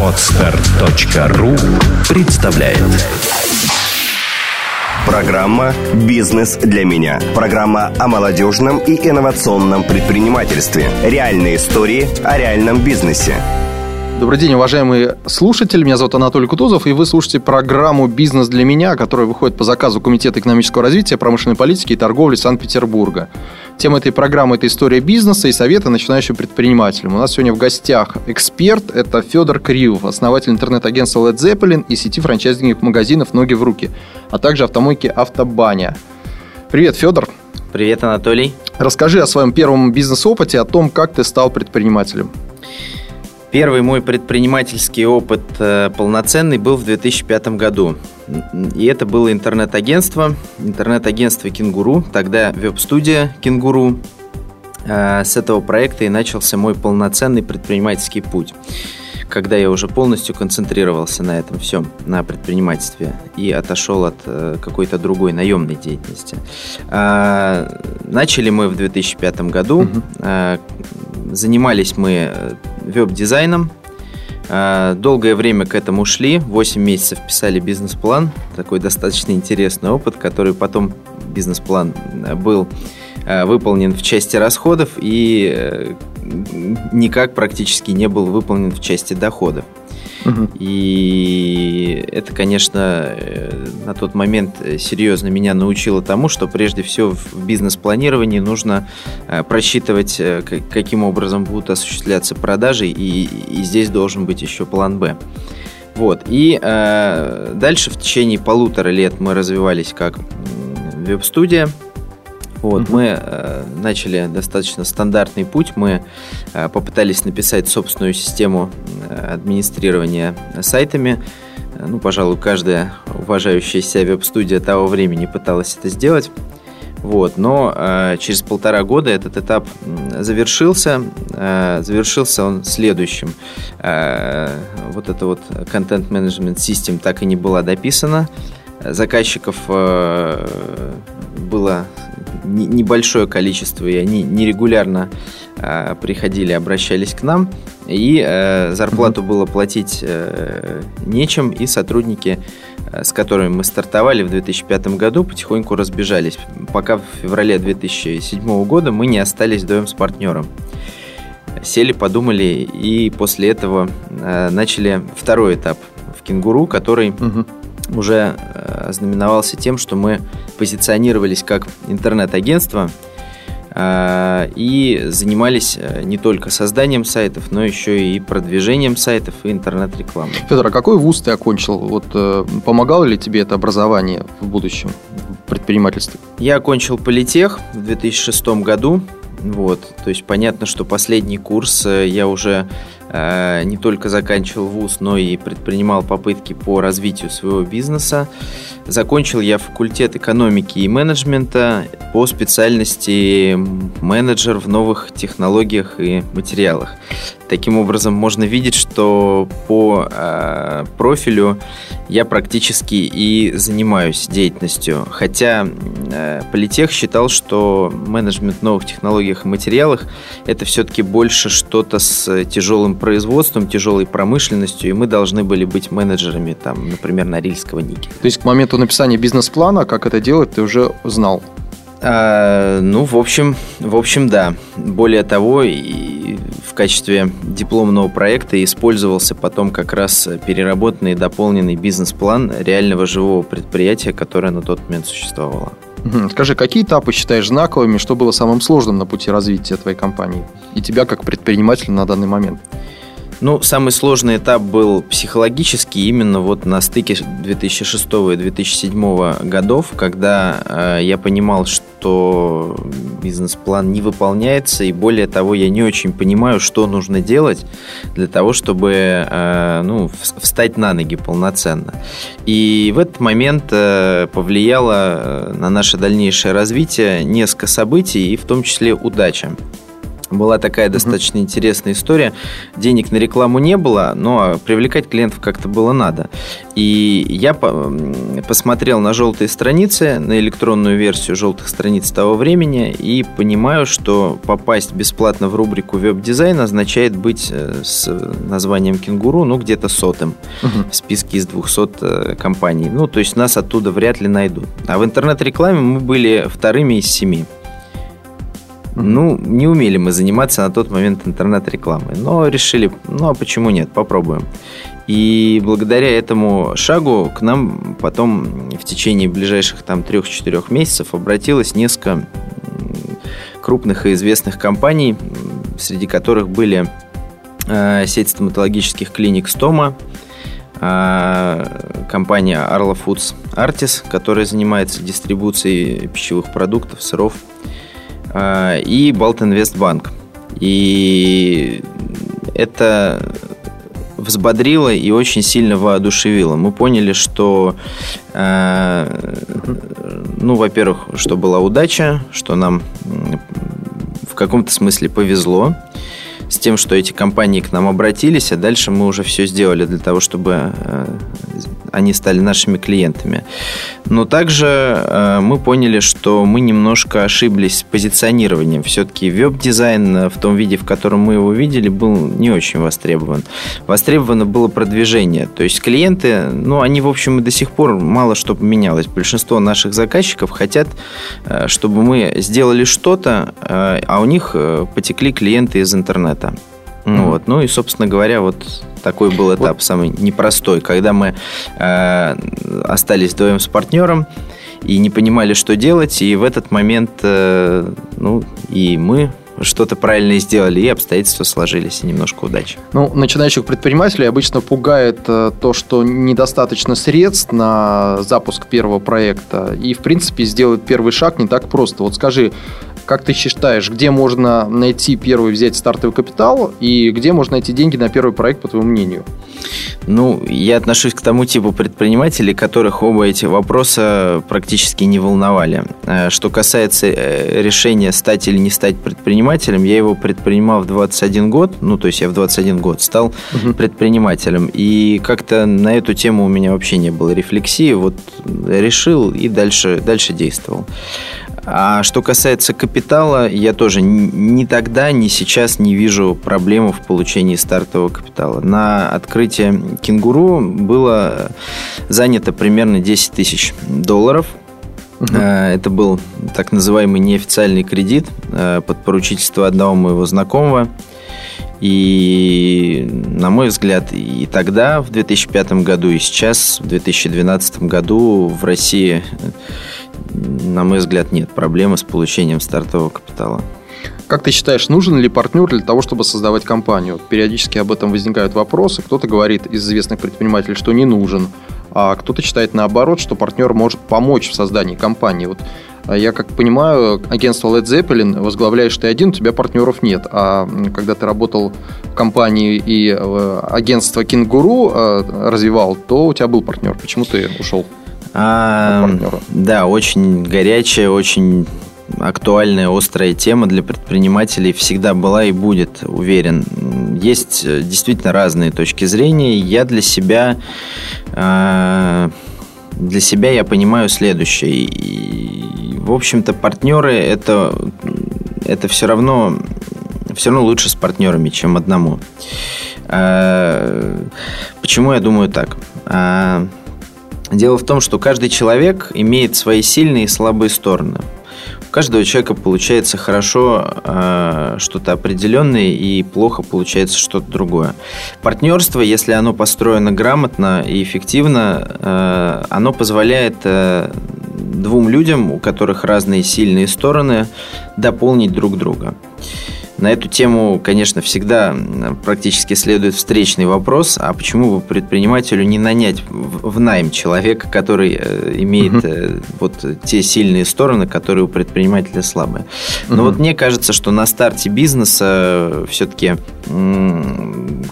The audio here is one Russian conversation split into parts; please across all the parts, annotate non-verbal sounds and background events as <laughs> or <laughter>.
Отстар.ру представляет Программа «Бизнес для меня». Программа о молодежном и инновационном предпринимательстве. Реальные истории о реальном бизнесе. Добрый день, уважаемые слушатели. Меня зовут Анатолий Кутузов, и вы слушаете программу «Бизнес для меня», которая выходит по заказу Комитета экономического развития, промышленной политики и торговли Санкт-Петербурга. Тема этой программы – это история бизнеса и советы начинающим предпринимателям. У нас сегодня в гостях эксперт – это Федор Кривов, основатель интернет-агентства Led Zeppelin и сети франчайзинговых магазинов «Ноги в руки», а также автомойки «Автобаня». Привет, Федор. Привет, Анатолий. Расскажи о своем первом бизнес-опыте, о том, как ты стал предпринимателем. Первый мой предпринимательский опыт э, полноценный был в 2005 году. И это было интернет-агентство, интернет-агентство «Кенгуру», тогда веб-студия «Кенгуру». Э, с этого проекта и начался мой полноценный предпринимательский путь когда я уже полностью концентрировался на этом всем, на предпринимательстве и отошел от э, какой-то другой наемной деятельности. А, начали мы в 2005 году, угу. а, занимались мы э, веб-дизайном, а, Долгое время к этому шли, 8 месяцев писали бизнес-план, такой достаточно интересный опыт, который потом бизнес-план э, был выполнен в части расходов и э, никак практически не был выполнен в части доходов. И это, конечно, э, на тот момент серьезно меня научило тому, что прежде всего в бизнес-планировании нужно просчитывать, каким образом будут осуществляться продажи, и, и здесь должен быть еще план Б. Вот. И э, дальше в течение полутора лет мы развивались как веб-студия, вот, mm-hmm. Мы э, начали достаточно стандартный путь. Мы э, попытались написать собственную систему э, администрирования сайтами. Э, ну, пожалуй, каждая уважающая себя веб-студия того времени пыталась это сделать. Вот, но э, через полтора года этот этап завершился. Э, завершился он следующим. Э, вот эта вот контент менеджмент систем так и не была дописана. Заказчиков э, было небольшое количество, и они нерегулярно э, приходили, обращались к нам, и э, зарплату было платить э, нечем, и сотрудники, э, с которыми мы стартовали в 2005 году, потихоньку разбежались, пока в феврале 2007 года мы не остались вдвоем с партнером. Сели, подумали, и после этого э, начали второй этап в «Кенгуру», который... Угу уже э, знаменовался тем, что мы позиционировались как интернет-агентство э, и занимались э, не только созданием сайтов, но еще и продвижением сайтов и интернет-рекламой. Федор, а какой вуз ты окончил? Вот помогало ли тебе это образование в будущем в предпринимательстве? Я окончил политех в 2006 году. Вот, то есть понятно, что последний курс я уже не только заканчивал вуз, но и предпринимал попытки по развитию своего бизнеса. Закончил я факультет экономики и менеджмента по специальности менеджер в новых технологиях и материалах. Таким образом, можно видеть, что по э, профилю я практически и занимаюсь деятельностью. Хотя э, Политех считал, что менеджмент в новых технологиях и материалах это все-таки больше что-то с тяжелым производством, тяжелой промышленностью, и мы должны были быть менеджерами, там, например, Норильского никеля. То есть к моменту написания бизнес-плана, как это делать, ты уже знал? А, ну, в общем, в общем, да. Более того, и в качестве дипломного проекта использовался потом как раз переработанный и дополненный бизнес-план реального живого предприятия, которое на тот момент существовало. Скажи, какие этапы считаешь знаковыми, что было самым сложным на пути развития твоей компании и тебя как предпринимателя на данный момент? Ну, самый сложный этап был психологический именно вот на стыке 2006 и 2007 годов, когда э, я понимал, что бизнес-план не выполняется, и более того, я не очень понимаю, что нужно делать для того, чтобы э, ну, встать на ноги полноценно. И в этот момент э, повлияло э, на наше дальнейшее развитие несколько событий, и в том числе удача. Была такая достаточно интересная история. Денег на рекламу не было, но привлекать клиентов как-то было надо. И я посмотрел на желтые страницы, на электронную версию желтых страниц того времени и понимаю, что попасть бесплатно в рубрику веб-дизайн означает быть э, с названием «Кенгуру», ну, где-то сотым угу. в списке из 200 э, компаний. Ну, то есть нас оттуда вряд ли найдут. А в интернет-рекламе мы были вторыми из семи. Ну, не умели мы заниматься на тот момент интернет-рекламой, но решили, ну а почему нет, попробуем. И благодаря этому шагу к нам потом в течение ближайших там трех-четырех месяцев обратилось несколько крупных и известных компаний, среди которых были э, сеть стоматологических клиник Стома, э, компания Arla Foods Artis, которая занимается дистрибуцией пищевых продуктов, сыров, а, и Балтинвестбанк. И это взбодрило и очень сильно воодушевило. Мы поняли, что, э, ну, во-первых, что была удача, что нам в каком-то смысле повезло с тем, что эти компании к нам обратились, а дальше мы уже все сделали для того, чтобы э, они стали нашими клиентами. Но также э, мы поняли, что мы немножко ошиблись с позиционированием. Все-таки веб-дизайн э, в том виде, в котором мы его видели, был не очень востребован. Востребовано было продвижение. То есть клиенты, ну, они, в общем, и до сих пор мало что поменялось. Большинство наших заказчиков хотят, э, чтобы мы сделали что-то, а у них потекли клиенты из интернета. Mm-hmm. Вот. Ну и, собственно говоря, вот такой был этап, вот. самый непростой, когда мы э, остались вдвоем с партнером и не понимали, что делать, и в этот момент, э, ну, и мы что-то правильно сделали, и обстоятельства сложились, и немножко удачи. Ну, начинающих предпринимателей обычно пугает э, то, что недостаточно средств на запуск первого проекта, и, в принципе, сделать первый шаг не так просто. Вот скажи, как ты считаешь, где можно найти первый взять стартовый капитал и где можно найти деньги на первый проект, по твоему мнению? Ну, я отношусь к тому типу предпринимателей, которых оба эти вопроса практически не волновали. Э, что касается э, решения стать или не стать предпринимателем, я его предпринимал в 21 год, ну, то есть я в 21 год стал угу. предпринимателем, и как-то на эту тему у меня вообще не было рефлексии, вот решил и дальше, дальше действовал. А что касается капитала, я тоже ни тогда, ни сейчас не вижу проблемы в получении стартового капитала. На открытие кенгуру было занято примерно 10 тысяч долларов. Угу. Это был так называемый неофициальный кредит э, под поручительство одного моего знакомого. И, на мой взгляд, и тогда, в 2005 году, и сейчас, в 2012 году в России на мой взгляд, нет проблемы с получением стартового капитала. Как ты считаешь, нужен ли партнер для того, чтобы создавать компанию? Периодически об этом возникают вопросы. Кто-то говорит из известных предпринимателей, что не нужен, а кто-то считает наоборот, что партнер может помочь в создании компании. Вот я как понимаю, агентство Led Zeppelin возглавляешь ты один, у тебя партнеров нет. А когда ты работал в компании и э, агентство Кенгуру э, развивал, то у тебя был партнер. Почему ты ушел? А, да, очень горячая, очень актуальная, острая тема для предпринимателей всегда была и будет, уверен. Есть э, действительно разные точки зрения. Я для себя, а, для себя я понимаю следующее. И, в общем-то, партнеры это, это все равно, все равно лучше с партнерами, чем одному. А, почему я думаю так? А, Дело в том, что каждый человек имеет свои сильные и слабые стороны. Каждого человека получается хорошо э, что-то определенное и плохо получается что-то другое. Партнерство, если оно построено грамотно и эффективно, э, оно позволяет э, двум людям, у которых разные сильные стороны, дополнить друг друга. На эту тему, конечно, всегда практически следует встречный вопрос, а почему бы предпринимателю не нанять в найм человека, который э, имеет угу. вот те сильные стороны, которые у предпринимателя слабые. Но угу. вот мне кажется, что на старте бизнеса все-таки,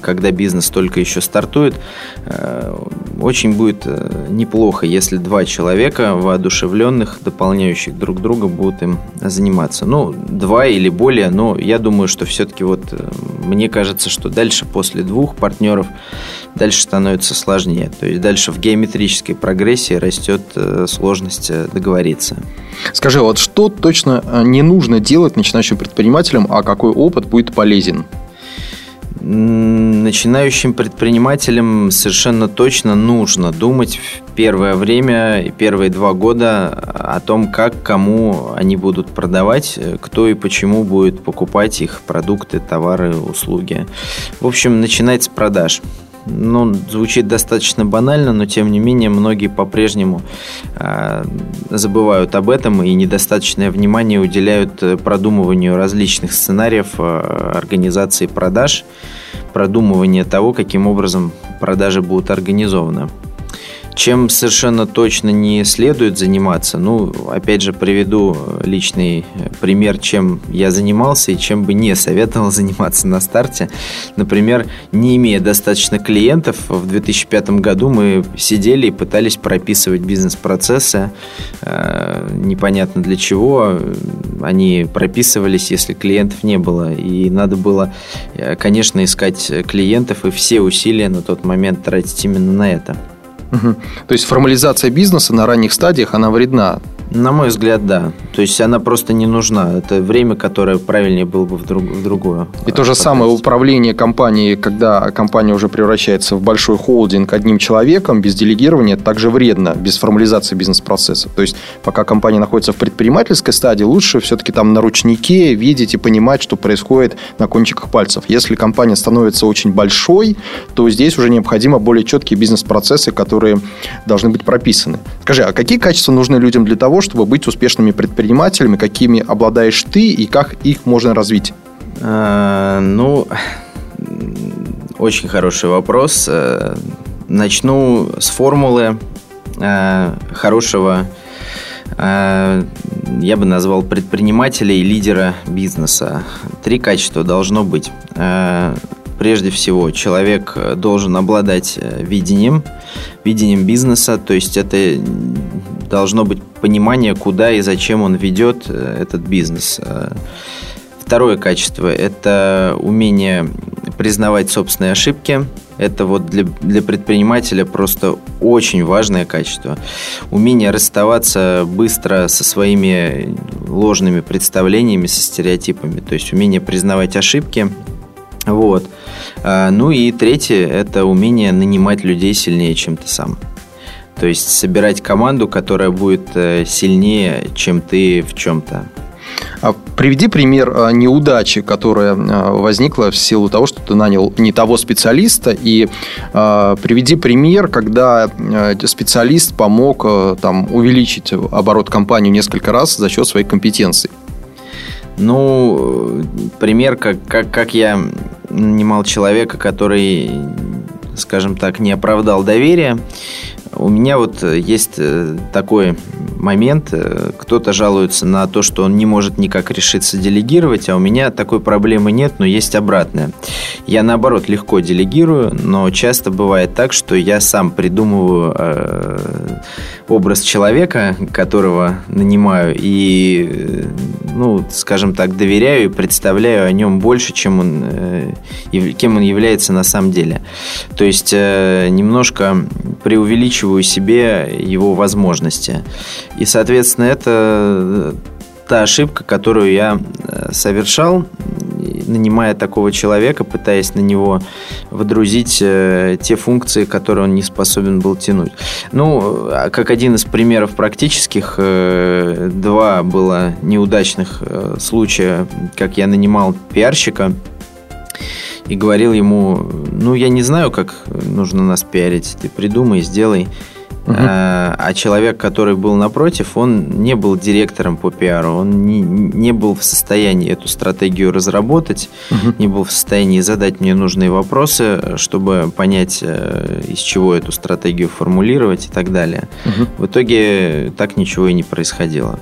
когда бизнес только еще стартует, э, очень будет неплохо, если два человека воодушевленных, дополняющих друг друга, будут им заниматься. Ну, два или более, но я думаю, думаю, что все-таки вот э, мне кажется, что дальше после двух партнеров дальше становится сложнее. То есть дальше в геометрической прогрессии растет э, сложность договориться. Скажи, вот что точно не нужно делать начинающим предпринимателям, а какой опыт будет полезен? Начинающим предпринимателям совершенно точно нужно думать в первое время и первые два года о том, как, кому они будут продавать, кто и почему будет покупать их продукты, товары, услуги. В общем, начинать с продаж ну, звучит достаточно банально, но тем не менее многие по-прежнему э, забывают об этом и недостаточное внимание уделяют э, продумыванию различных сценариев э, организации продаж, продумывания того, каким образом продажи будут организованы. Чем совершенно точно не следует заниматься, ну, опять же, приведу личный пример, чем я занимался и чем бы не советовал <laughs> заниматься на старте. Например, не имея достаточно клиентов, в 2005 году мы сидели и пытались прописывать бизнес-процессы. Э, непонятно для чего. Они прописывались, если клиентов не было. И надо было, э, конечно, искать клиентов и все усилия на тот момент тратить именно на это. Угу. То есть формализация бизнеса на ранних стадиях, она вредна на мой взгляд, да. То есть она просто не нужна. Это время, которое правильнее было бы в, друг, в другое. И то же самое управление компанией, когда компания уже превращается в большой холдинг одним человеком, без делегирования, также вредно, без формализации бизнес-процесса. То есть пока компания находится в предпринимательской стадии, лучше все-таки там на ручнике видеть и понимать, что происходит на кончиках пальцев. Если компания становится очень большой, то здесь уже необходимо более четкие бизнес-процессы, которые должны быть прописаны. Скажи, а какие качества нужны людям для того, чтобы быть успешными предпринимателями, какими обладаешь ты и как их можно развить? А, ну, очень хороший вопрос. Э, начну с формулы э, хорошего, э, я бы назвал предпринимателя и лидера бизнеса. Три качества должно быть. Прежде всего, человек должен обладать видением, видением бизнеса, то есть это должно быть понимание, куда и зачем он ведет э, этот бизнес. Э, второе качество – это умение признавать собственные ошибки. Это вот для, для предпринимателя просто очень важное качество. Умение расставаться быстро со своими ложными представлениями, со стереотипами. То есть умение признавать ошибки. Вот. А, ну и третье – это умение нанимать людей сильнее, чем ты сам. То есть собирать команду, которая будет э, сильнее, чем ты в чем-то. А приведи пример э, неудачи, которая э, возникла в силу того, что ты нанял не того специалиста, и приведи пример, когда специалист помог там, увеличить оборот компании несколько раз за счет своей компетенции. Ну, пример, как, как, как я нанимал человека, который, скажем так, не оправдал доверия. У меня вот э, есть э, такой момент, э, кто-то жалуется на то, что он не может никак решиться делегировать, а у меня такой проблемы нет, но есть обратное. Я наоборот легко делегирую, но часто бывает так, что я сам придумываю образ человека, которого нанимаю, и, ну, скажем так, доверяю и представляю о нем больше, чем он, кем он является на самом деле. То есть немножко преувеличиваю себе его возможности. И, соответственно, это э, та ошибка, которую я э, совершал, нанимая такого человека, пытаясь на него водрузить э, те функции, которые он не способен был тянуть. Ну, а как один из примеров практических, два было неудачных случая, как я нанимал пиарщика и говорил ему, ну, я не знаю, как нужно нас пиарить, ты придумай, сделай. Угу. А, а человек, который был напротив, он не был директором по пиару, он не, не был в состоянии эту стратегию разработать, угу. не был в состоянии задать мне нужные вопросы, чтобы понять, э, из чего эту стратегию формулировать и так далее. Угу. В итоге так ничего и не происходило.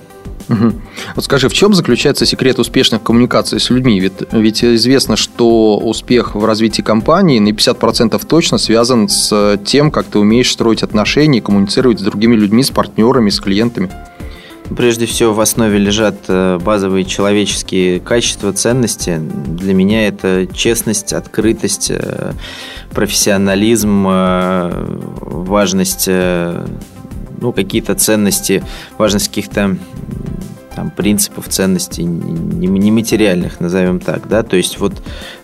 Угу. Вот скажи, в чем заключается секрет успешных коммуникаций с людьми? Ведь, ведь известно, что успех в развитии компании на 50% точно связан с тем, как ты умеешь строить отношения и коммуницировать с другими людьми, с партнерами, с клиентами. Прежде всего, в основе лежат э, базовые человеческие качества, ценности. Для меня это честность, открытость, э, профессионализм, э, важность, ну, какие-то ценности, важность каких-то там, принципов, ценностей нематериальных, назовем так, да, то есть вот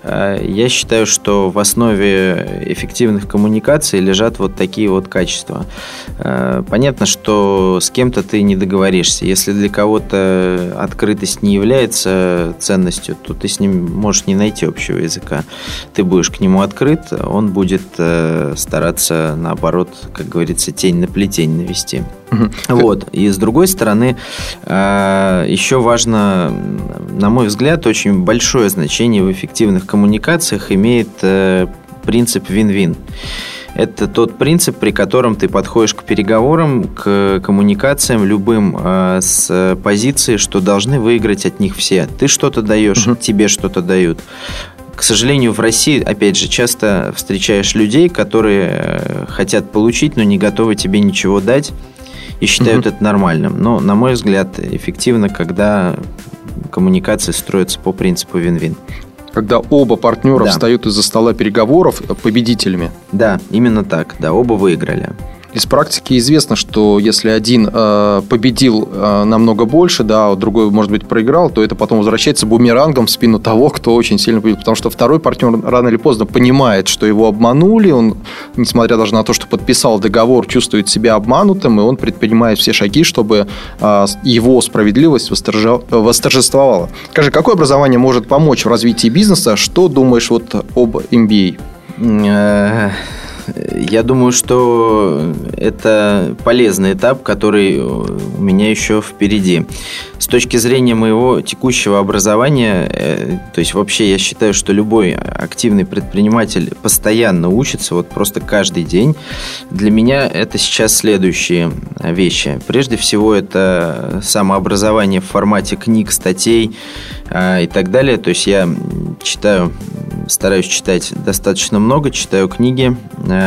э, я считаю, что в основе эффективных коммуникаций лежат вот такие вот качества. Э, понятно, что с кем-то ты не договоришься, если для кого-то открытость не является ценностью, то ты с ним можешь не найти общего языка. Ты будешь к нему открыт, он будет э, стараться, наоборот, как говорится, тень на плетень навести. Вот. И с другой стороны, э, еще важно, на мой взгляд, очень большое значение в эффективных коммуникациях имеет э, принцип вин-вин. Это тот принцип, при котором ты подходишь к переговорам, к коммуникациям любым э, с позиции, что должны выиграть от них все. Ты что-то даешь, угу. тебе что-то дают. К сожалению, в России, опять же, часто встречаешь людей, которые хотят получить, но не готовы тебе ничего дать и считают угу. это нормальным. Но, на мой взгляд, эффективно, когда коммуникации строятся по принципу вин-вин. Когда оба партнера да. встают из-за стола переговоров победителями. Да, именно так. Да, оба выиграли. Из практики известно, что если один э, победил э, намного больше, да, а другой, может быть, проиграл, то это потом возвращается бумерангом в спину того, кто очень сильно победил. Потому что второй партнер рано или поздно понимает, что его обманули, он, несмотря даже на то, что подписал договор, чувствует себя обманутым, и он предпринимает все шаги, чтобы э, его справедливость восторжествовала. Скажи, какое образование может помочь в развитии бизнеса? Что думаешь вот об MBA? Я думаю, что это полезный этап, который у меня еще впереди. С точки зрения моего текущего образования, э, то есть вообще я считаю, что любой активный предприниматель постоянно учится, вот просто каждый день. Для меня это сейчас следующие вещи. Прежде всего, это самообразование в формате книг, статей э, и так далее. То есть я читаю, стараюсь читать достаточно много, читаю книги, э,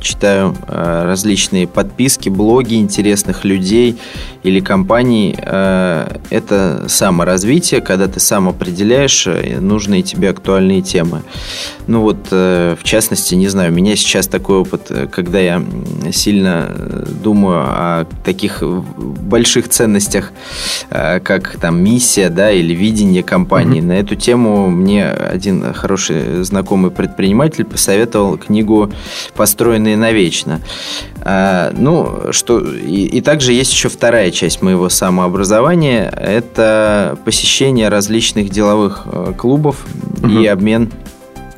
читаю различные подписки, блоги интересных людей или компаний Э, это саморазвитие, когда ты сам определяешь э, нужные тебе актуальные темы. Ну вот, э, в частности, не знаю, у меня сейчас такой опыт, когда я сильно думаю о таких больших ценностях, как там миссия, да, или видение компании. Mm-hmm. На эту тему мне один хороший знакомый предприниматель посоветовал книгу «Построенные навечно». Ну, что... И, и также есть еще вторая часть моего самообразования, это посещение различных деловых э, клубов угу. и обмен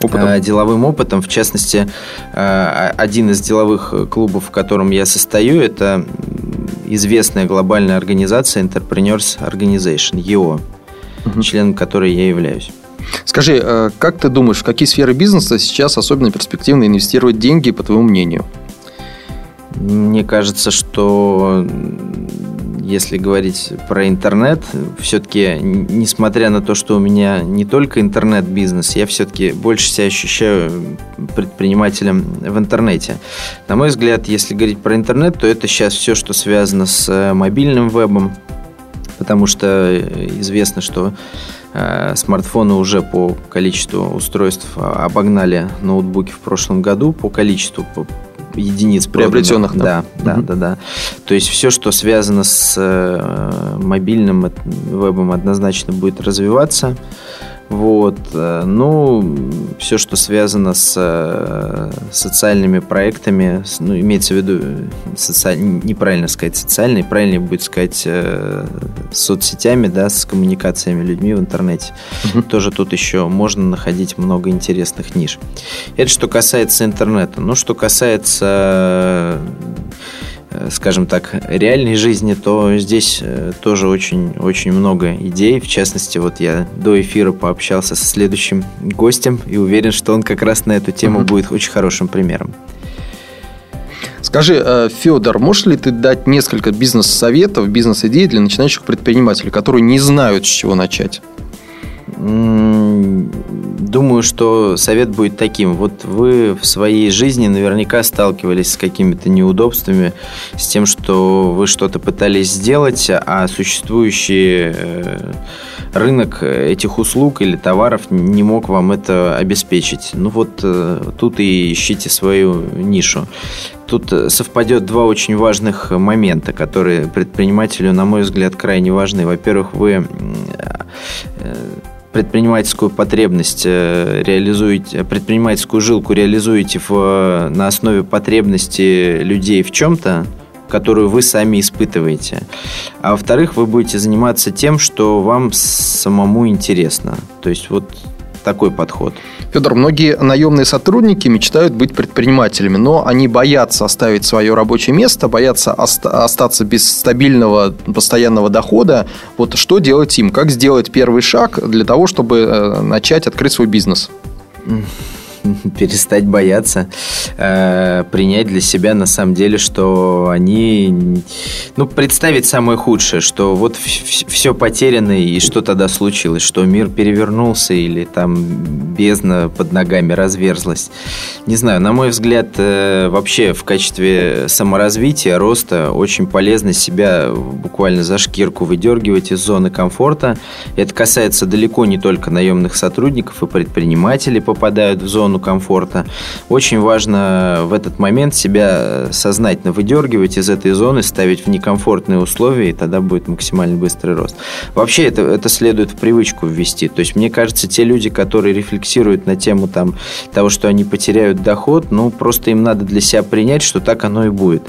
опытом. Э, деловым опытом. В частности, э, один из деловых клубов, в котором я состою, это известная глобальная организация Entrepreneurs Organization, EO, угу. членом которой я являюсь. Скажи, как ты думаешь, в какие сферы бизнеса сейчас особенно перспективно инвестировать деньги, по твоему мнению? Мне кажется, что если говорить про интернет, все-таки, несмотря на то, что у меня не только интернет-бизнес, я все-таки больше себя ощущаю предпринимателем в интернете. На мой взгляд, если говорить про интернет, то это сейчас все, что связано с э, мобильным вебом, потому что э, известно, что э, смартфоны уже по количеству устройств обогнали ноутбуки в прошлом году по количеству единиц приобретенных. Да, да, угу. да, да. То есть все, что связано с э, мобильным вебом, однозначно будет развиваться. Вот. Э, ну, все, что связано с э, социальными проектами, ну, имеется в виду, социаль... неправильно сказать социальные, правильнее будет сказать э, соцсетями, да, с коммуникациями людьми в интернете. Угу. Тоже тут еще можно находить много интересных ниш. Это что касается интернета. Ну, что касается Э, скажем так, реальной жизни, то здесь э, тоже очень-очень много идей. В частности, вот я до эфира пообщался со следующим гостем и уверен, что он как раз на эту тему mm-hmm. будет очень хорошим примером. Скажи, э, Федор, можешь ли ты дать несколько бизнес-советов, бизнес-идей для начинающих предпринимателей, которые не знают, с чего начать? Думаю, что совет будет таким. Вот вы в своей жизни наверняка сталкивались с какими-то неудобствами, с тем, что вы что-то пытались сделать, а существующий э, рынок этих услуг или товаров не мог вам это обеспечить. Ну вот э, тут и ищите свою нишу. Тут совпадет два очень важных момента, которые предпринимателю, на мой взгляд, крайне важны. Во-первых, вы э, предпринимательскую потребность э, реализуете, предпринимательскую жилку реализуете в, на основе потребности людей в чем-то, которую вы сами испытываете. А во-вторых, вы будете заниматься тем, что вам самому интересно. То есть вот такой подход. Федор, многие наемные сотрудники мечтают быть предпринимателями, но они боятся оставить свое рабочее место, боятся остаться без стабильного постоянного дохода. Вот что делать им? Как сделать первый шаг для того, чтобы э, начать открыть свой бизнес? <laughs> перестать бояться, э, принять для себя на самом деле, что они, ну, представить самое худшее, что вот все потеряно и что тогда случилось, что мир перевернулся или там бездна под ногами разверзлась. Не знаю, на мой взгляд, э, вообще в качестве саморазвития, роста очень полезно себя буквально за шкирку выдергивать из зоны комфорта. Это касается далеко не только наемных сотрудников и предпринимателей попадают в зону зону комфорта. Очень важно в этот момент себя сознательно выдергивать из этой зоны, ставить в некомфортные условия, и тогда будет максимально быстрый рост. Вообще это, это следует в привычку ввести. То есть, мне кажется, те люди, которые рефлексируют на тему там, того, что они потеряют доход, ну, просто им надо для себя принять, что так оно и будет.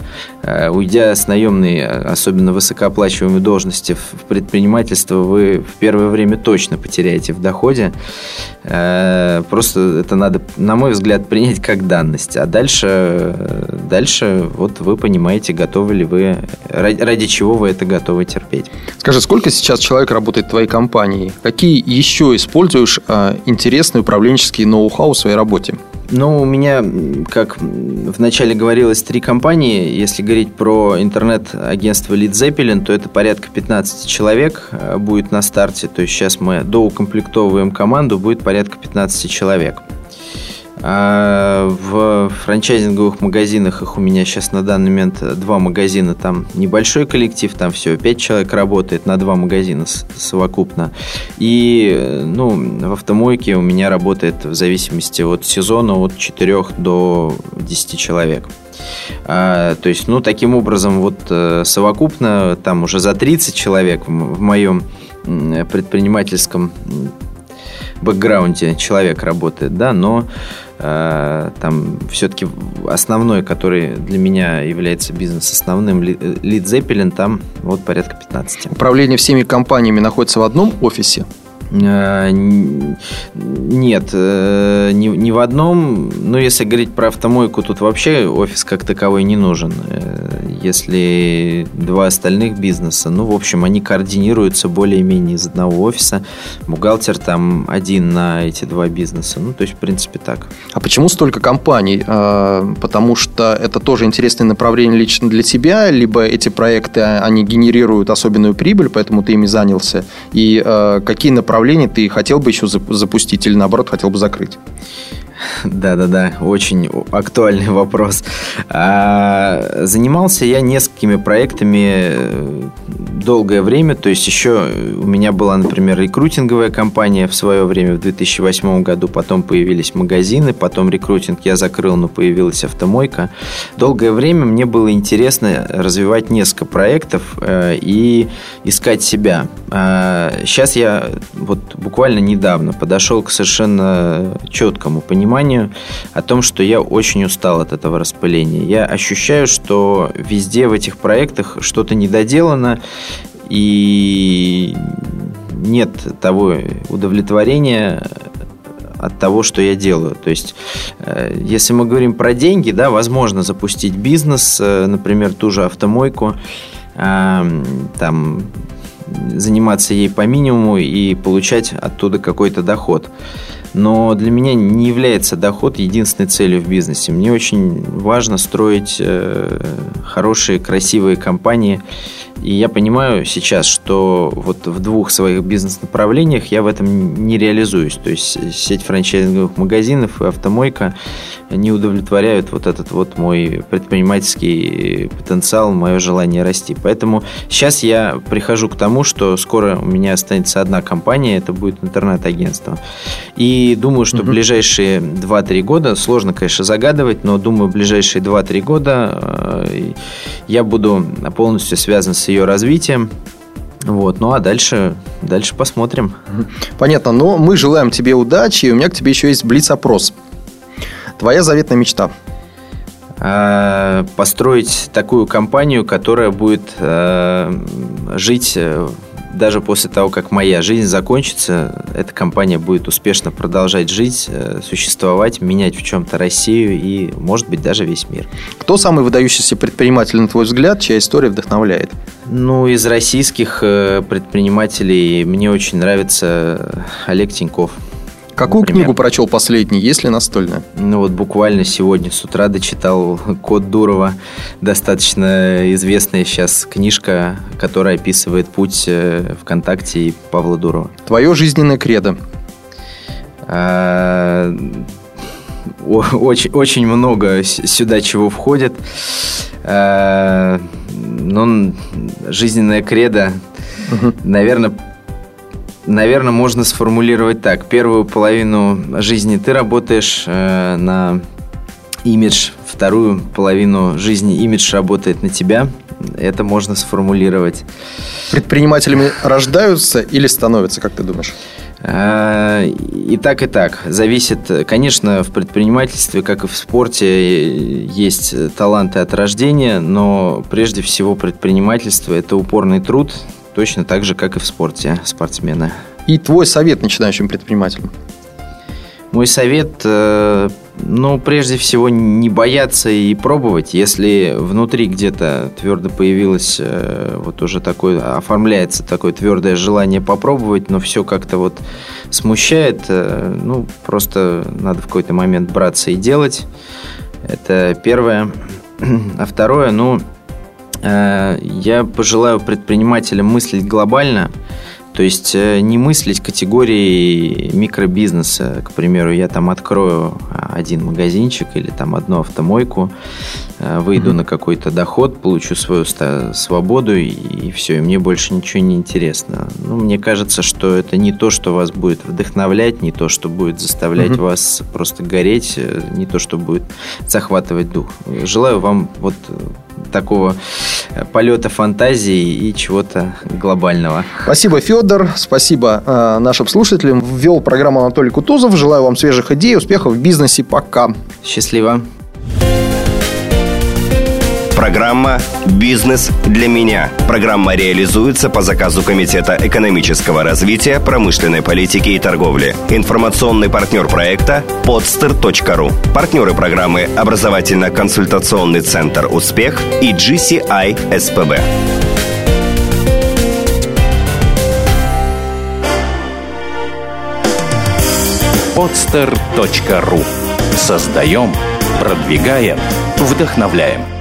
Э, уйдя с наемной, особенно высокооплачиваемой должности в предпринимательство, вы в первое время точно потеряете в доходе. Э, просто это надо на мой взгляд, принять как данность. А дальше, дальше вот вы понимаете, готовы ли вы, ради, ради чего вы это готовы терпеть. Скажи, сколько сейчас человек работает в твоей компании? Какие еще используешь а, интересные управленческие ноу-хау в своей работе? Ну, у меня, как вначале говорилось, три компании. Если говорить про интернет-агентство Lead Zeppelin, то это порядка 15 человек э, будет на старте. То есть сейчас мы доукомплектовываем команду, будет порядка 15 человек. А в франчайзинговых магазинах их у меня сейчас на данный момент два магазина. Там небольшой коллектив, там всего пять человек работает на два магазина совокупно. И ну, в автомойке у меня работает в зависимости от сезона от 4 до 10 человек. А, то есть, ну, таким образом, вот э, совокупно там уже за 30 человек в, моем предпринимательском бэкграунде человек работает, да, но э, там все-таки основной, который для меня является бизнес основным, Лид Зеппелин, там вот порядка 15. Управление всеми компаниями находится в одном офисе? Э, нет, э, ни, ни в одном. Но если говорить про автомойку, тут вообще офис как таковой не нужен. Если два остальных бизнеса, ну, в общем, они координируются более-менее из одного офиса. Бухгалтер там один на эти два бизнеса. Ну, то есть, в принципе, так. А почему столько компаний? Потому что это тоже интересное направление лично для тебя, либо эти проекты, они генерируют особенную прибыль, поэтому ты ими занялся. И какие направления ты хотел бы еще запустить или наоборот хотел бы закрыть? Да-да-да, очень актуальный вопрос. А, занимался я несколькими проектами э, долгое время, то есть еще у меня была, например, рекрутинговая компания в свое время, в 2008 году, потом появились магазины, потом рекрутинг я закрыл, но появилась автомойка. Долгое время мне было интересно развивать несколько проектов э, и искать себя. А, сейчас я вот буквально недавно подошел к совершенно четкому пониманию о том, что я очень устал от этого распыления. Я ощущаю, что везде в этих проектах что-то недоделано, и нет того удовлетворения от того, что я делаю. То есть, э, если мы говорим про деньги, да, возможно запустить бизнес, э, например, ту же автомойку, там заниматься ей по минимуму и получать оттуда какой-то доход. Но для меня не является доход единственной целью в бизнесе. Мне очень важно строить э, хорошие, красивые компании И я понимаю сейчас, что вот в двух своих бизнес-направлениях я в этом не реализуюсь. То есть сеть франчайзинговых магазинов и автомойка не удовлетворяют вот этот вот мой предпринимательский потенциал, мое желание расти. Поэтому сейчас я прихожу к тому, что скоро у меня останется одна компания, это будет интернет-агентство. И думаю, что угу. ближайшие 2-3 года, сложно, конечно, загадывать, но думаю, ближайшие 2-3 года э, я буду полностью связан с ее развитием. Вот, ну а дальше, дальше посмотрим. Понятно, но мы желаем тебе удачи, и у меня к тебе еще есть блиц-опрос. Твоя заветная мечта? А, построить такую компанию, которая будет э, жить э, даже после того, как моя жизнь закончится, эта компания будет успешно продолжать жить, э, существовать, менять в чем-то Россию и, может быть, даже весь мир. Кто самый выдающийся предприниматель, на твой взгляд, чья история вдохновляет? Ну, из российских предпринимателей мне очень нравится Олег Тиньков. Какую например. книгу прочел последний, если настольная? Ну вот буквально сегодня с утра дочитал «Код Дурова». Достаточно известная сейчас книжка, которая описывает путь э, ВКонтакте и Павла Дурова. Твое жизненное кредо? А, очень, очень много сюда чего входит. А, ну, жизненное кредо, наверное, наверное, можно сформулировать так. Первую половину жизни ты работаешь э, на имидж, вторую половину жизни имидж работает на тебя. Это можно сформулировать. Предпринимателями рождаются или становятся, как ты думаешь? Э, и так, и так. Зависит, конечно, в предпринимательстве, как и в спорте, есть таланты от рождения, но прежде всего предпринимательство – это упорный труд, точно так же, как и в спорте спортсмены. И твой совет начинающим предпринимателям? Мой совет, э, ну, прежде всего, не бояться и пробовать. Если внутри где-то твердо появилось, э, вот уже такое, оформляется такое твердое желание попробовать, но все как-то вот смущает, э, ну, просто надо в какой-то момент браться и делать. Это первое. <clears throat> А второе, ну, я пожелаю предпринимателям мыслить глобально, то есть э, не мыслить категории микробизнеса. К примеру, я там открою один магазинчик или там одну автомойку, э, выйду mm-hmm. на какой-то доход, получу свою свободу и, и все, и мне больше ничего не интересно. Ну, мне кажется, что это не то, что вас будет вдохновлять, не то, что будет заставлять mm-hmm. вас просто гореть, не то, что будет захватывать дух. Желаю вам вот такого полета фантазии и чего-то глобального. Спасибо, Федор. Спасибо э, нашим слушателям. Ввел программу Анатолий Кутузов. Желаю вам свежих идей, успехов в бизнесе. Пока. Счастливо. Программа «Бизнес для меня». Программа реализуется по заказу Комитета экономического развития, промышленной политики и торговли. Информационный партнер проекта – podster.ru. Партнеры программы «Образовательно-консультационный центр «Успех» и GCI СПБ. podster.ru Создаем, продвигаем, вдохновляем –